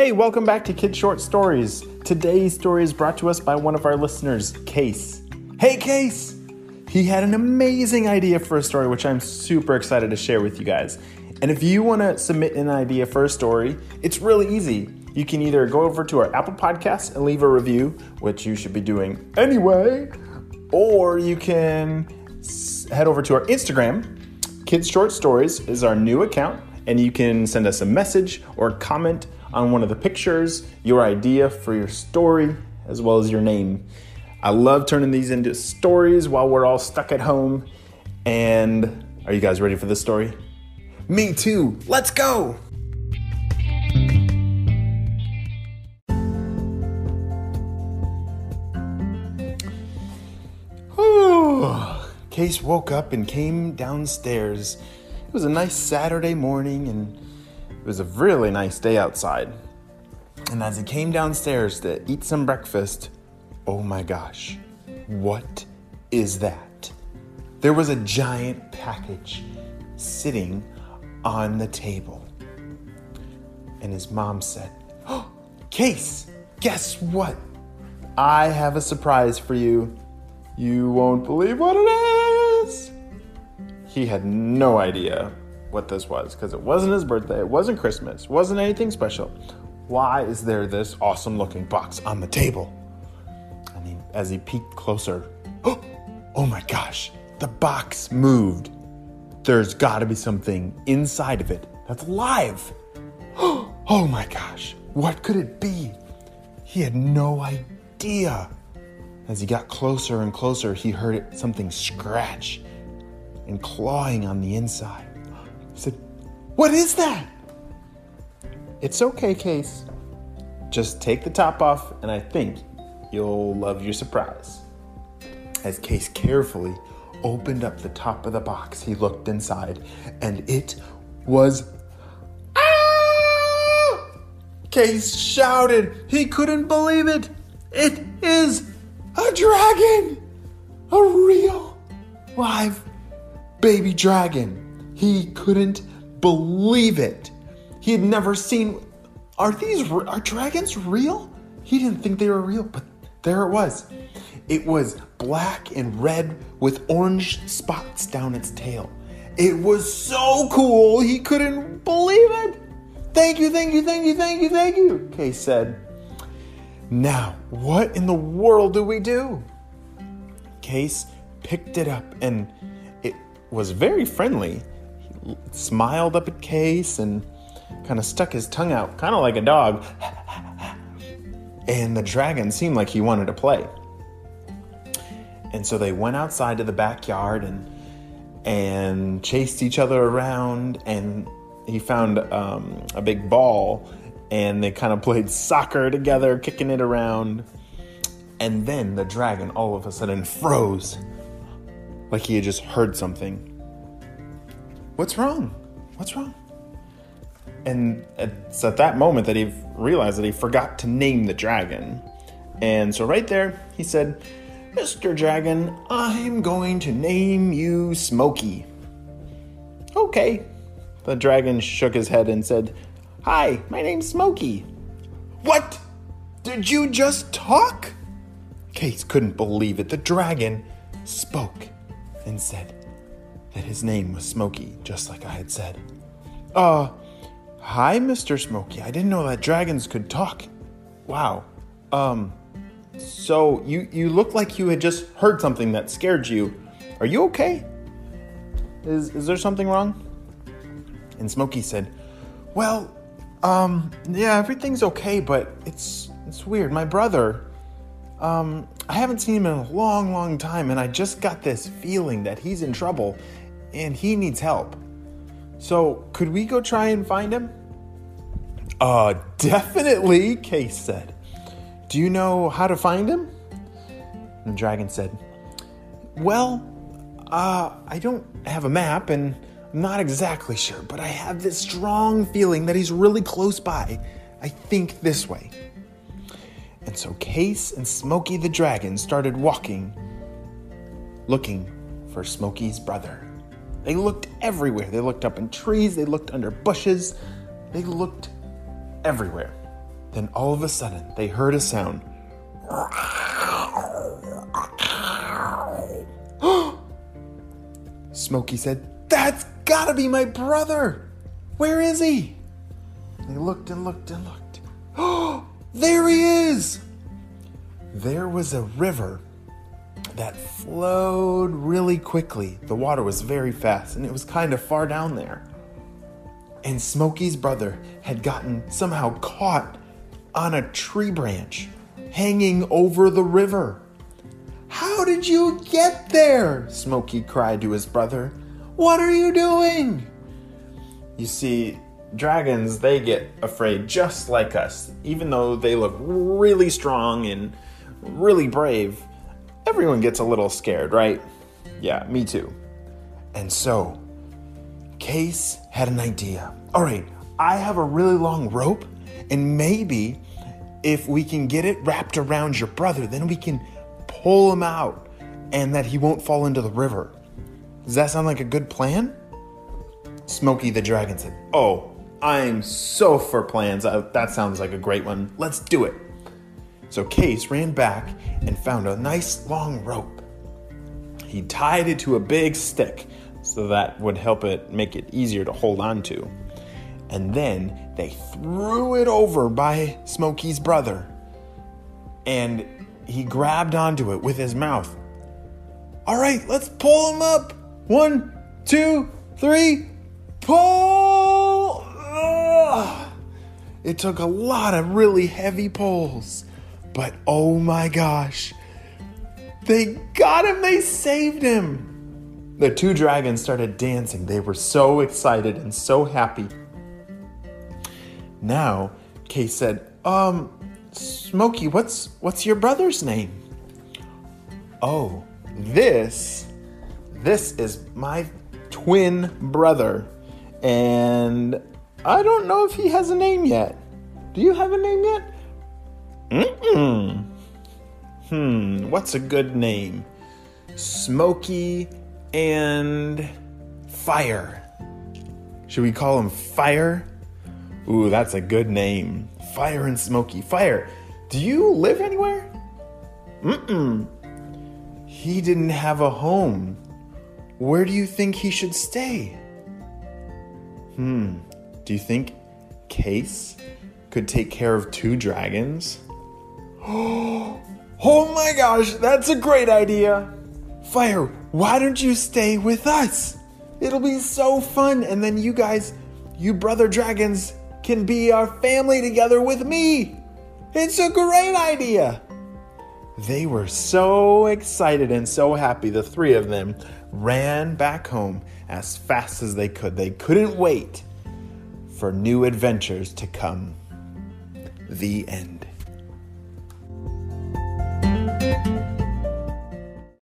Hey, welcome back to Kid Short Stories. Today's story is brought to us by one of our listeners, Case. Hey, Case! He had an amazing idea for a story, which I'm super excited to share with you guys. And if you want to submit an idea for a story, it's really easy. You can either go over to our Apple Podcast and leave a review, which you should be doing anyway, or you can head over to our Instagram. Kids Short Stories is our new account, and you can send us a message or comment on one of the pictures, your idea for your story, as well as your name. I love turning these into stories while we're all stuck at home. And are you guys ready for this story? Me too. Let's go. Case woke up and came downstairs. It was a nice Saturday morning and was a really nice day outside. And as he came downstairs to eat some breakfast, oh my gosh, what is that? There was a giant package sitting on the table. And his mom said, oh, Case, guess what? I have a surprise for you. You won't believe what it is. He had no idea what this was because it wasn't his birthday, it wasn't Christmas, wasn't anything special. Why is there this awesome looking box on the table? And he, as he peeked closer, oh my gosh, the box moved. There's got to be something inside of it that's alive. Oh my gosh, what could it be? He had no idea. As he got closer and closer, he heard something scratch and clawing on the inside. Said, What is that? It's okay, Case. Just take the top off, and I think you'll love your surprise. As Case carefully opened up the top of the box, he looked inside, and it was. Ah! Case shouted. He couldn't believe it. It is a dragon! A real, live baby dragon. He couldn't believe it. He had never seen. Are these are dragons real? He didn't think they were real, but there it was. It was black and red with orange spots down its tail. It was so cool, he couldn't believe it. Thank you, thank you, thank you, thank you, thank you, Case said. Now, what in the world do we do? Case picked it up and it was very friendly. Smiled up at Case and kind of stuck his tongue out, kind of like a dog. and the dragon seemed like he wanted to play. And so they went outside to the backyard and and chased each other around and he found um, a big ball and they kind of played soccer together, kicking it around. And then the dragon all of a sudden froze, like he had just heard something. What's wrong? What's wrong? And it's at that moment that he realized that he forgot to name the dragon. And so, right there, he said, Mr. Dragon, I'm going to name you Smokey. Okay. The dragon shook his head and said, Hi, my name's Smokey. What? Did you just talk? Case couldn't believe it. The dragon spoke and said that his name was Smokey, just like I had said. Uh, hi, Mr. Smokey. I didn't know that dragons could talk. Wow. Um, so you you look like you had just heard something that scared you. Are you okay? Is is there something wrong? And Smokey said, "Well, um, yeah, everything's okay, but it's it's weird. My brother, um, I haven't seen him in a long, long time, and I just got this feeling that he's in trouble and he needs help. So, could we go try and find him? Uh, definitely, Case said. Do you know how to find him? And the dragon said, Well, uh, I don't have a map, and I'm not exactly sure, but I have this strong feeling that he's really close by. I think this way. And so Case and Smokey the Dragon started walking, looking for Smokey's brother. They looked everywhere. They looked up in trees, they looked under bushes, they looked everywhere. Then all of a sudden, they heard a sound. Smokey said, That's gotta be my brother! Where is he? They looked and looked and looked. Oh, there he is! There was a river that flowed really quickly. The water was very fast and it was kind of far down there. And Smokey's brother had gotten somehow caught on a tree branch hanging over the river. How did you get there? Smokey cried to his brother. What are you doing? You see, dragons, they get afraid just like us. Even though they look really strong and really brave, everyone gets a little scared, right? Yeah, me too. And so, Case had an idea. All right, I have a really long rope, and maybe if we can get it wrapped around your brother, then we can pull him out and that he won't fall into the river. Does that sound like a good plan? Smokey the dragon said, Oh, I'm so for plans. Uh, that sounds like a great one. Let's do it. So Case ran back and found a nice long rope. He tied it to a big stick so that would help it make it easier to hold on to. And then they threw it over by Smokey's brother. And he grabbed onto it with his mouth. All right, let's pull him up. One, two, three, pull! Ugh. It took a lot of really heavy pulls, but oh my gosh, they got him, they saved him. The two dragons started dancing. They were so excited and so happy. Now, Kay said, Um, Smokey, what's what's your brother's name? Oh, this this is my twin brother. And I don't know if he has a name yet. Do you have a name yet? Mm-mm. Hmm, what's a good name? Smokey and Fire. Should we call him Fire? Ooh, that's a good name. Fire and Smokey. Fire, do you live anywhere? Mm-mm. He didn't have a home. Where do you think he should stay? Hmm, do you think Case could take care of two dragons? Oh my gosh, that's a great idea! Fire, why don't you stay with us? It'll be so fun, and then you guys, you brother dragons, can be our family together with me. It's a great idea. They were so excited and so happy, the three of them ran back home as fast as they could. They couldn't wait for new adventures to come. The end.